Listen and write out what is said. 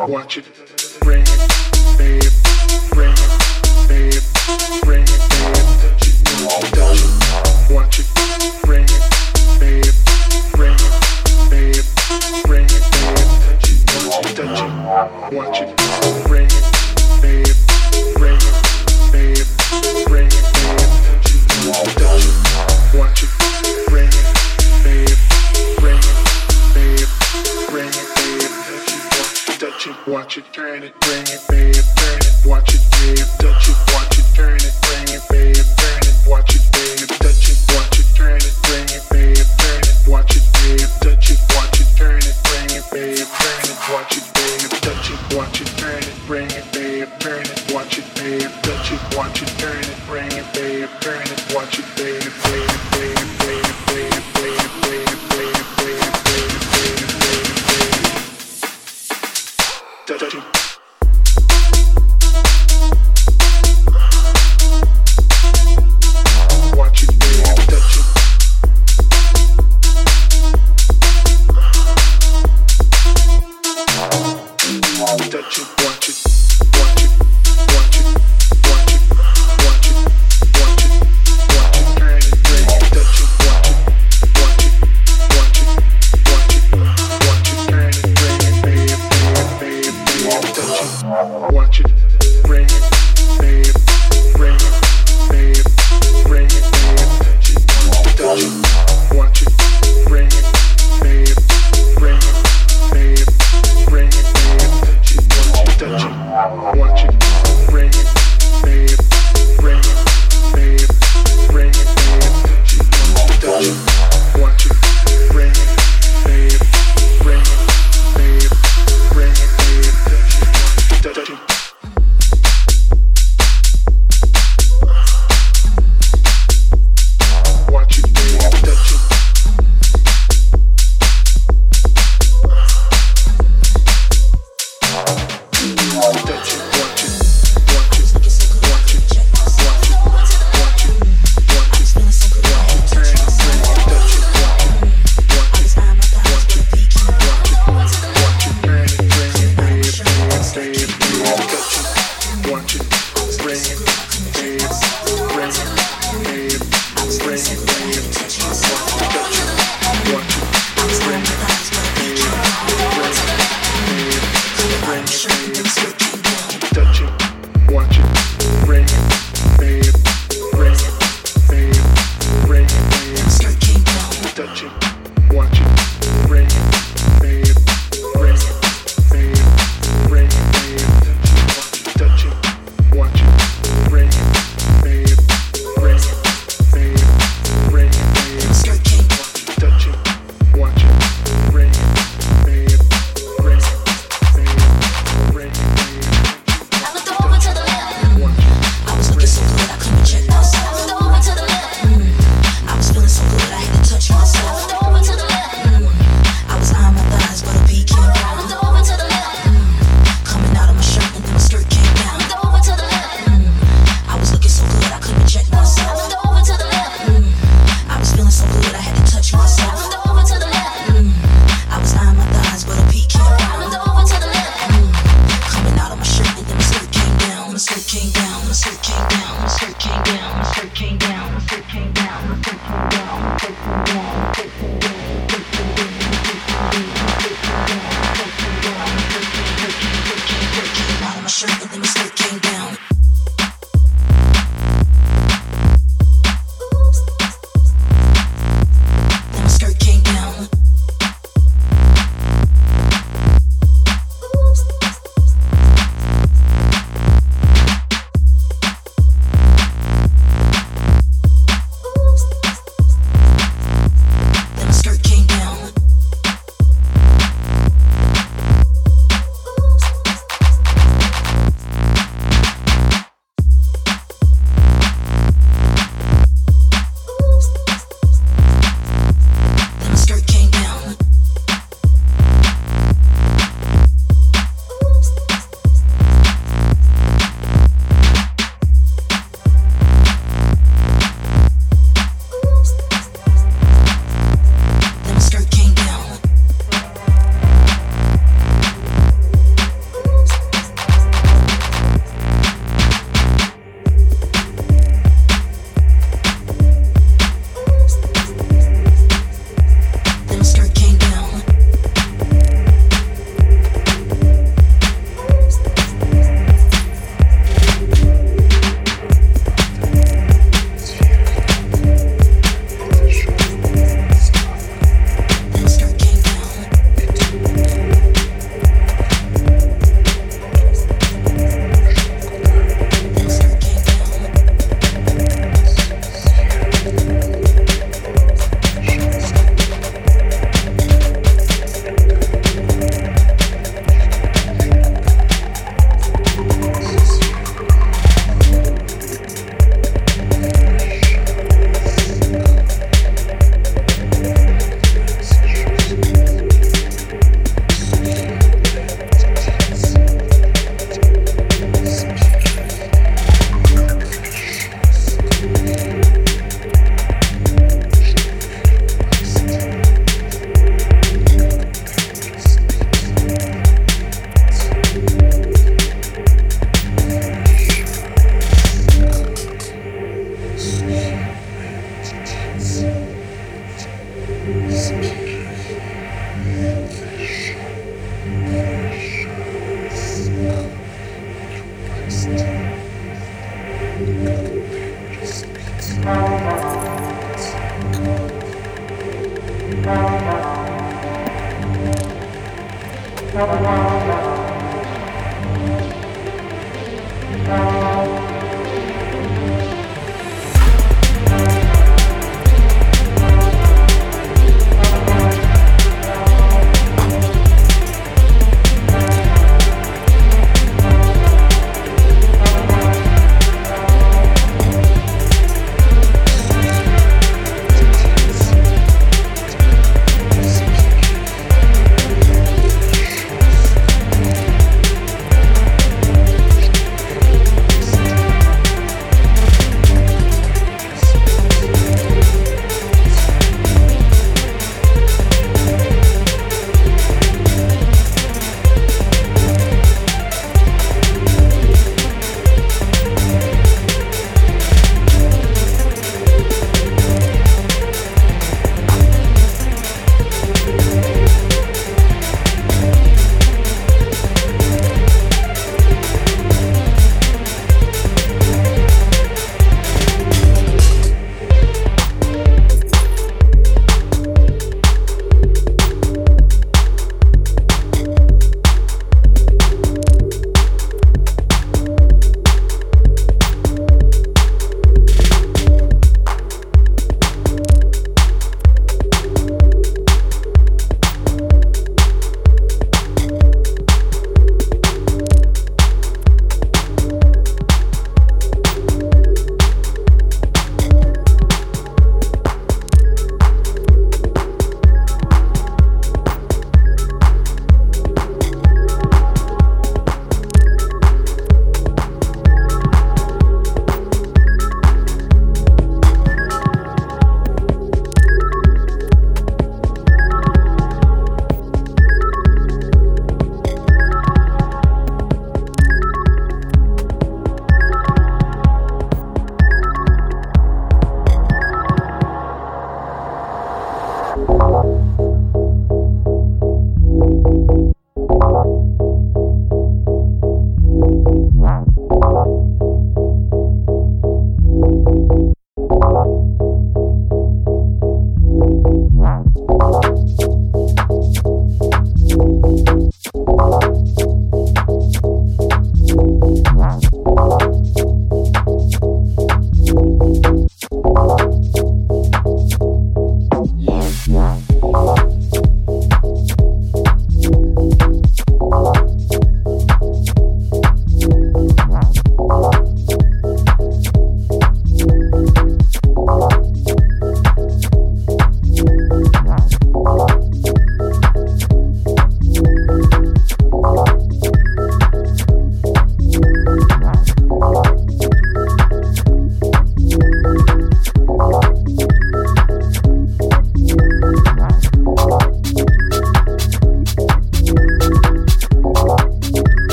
I want you.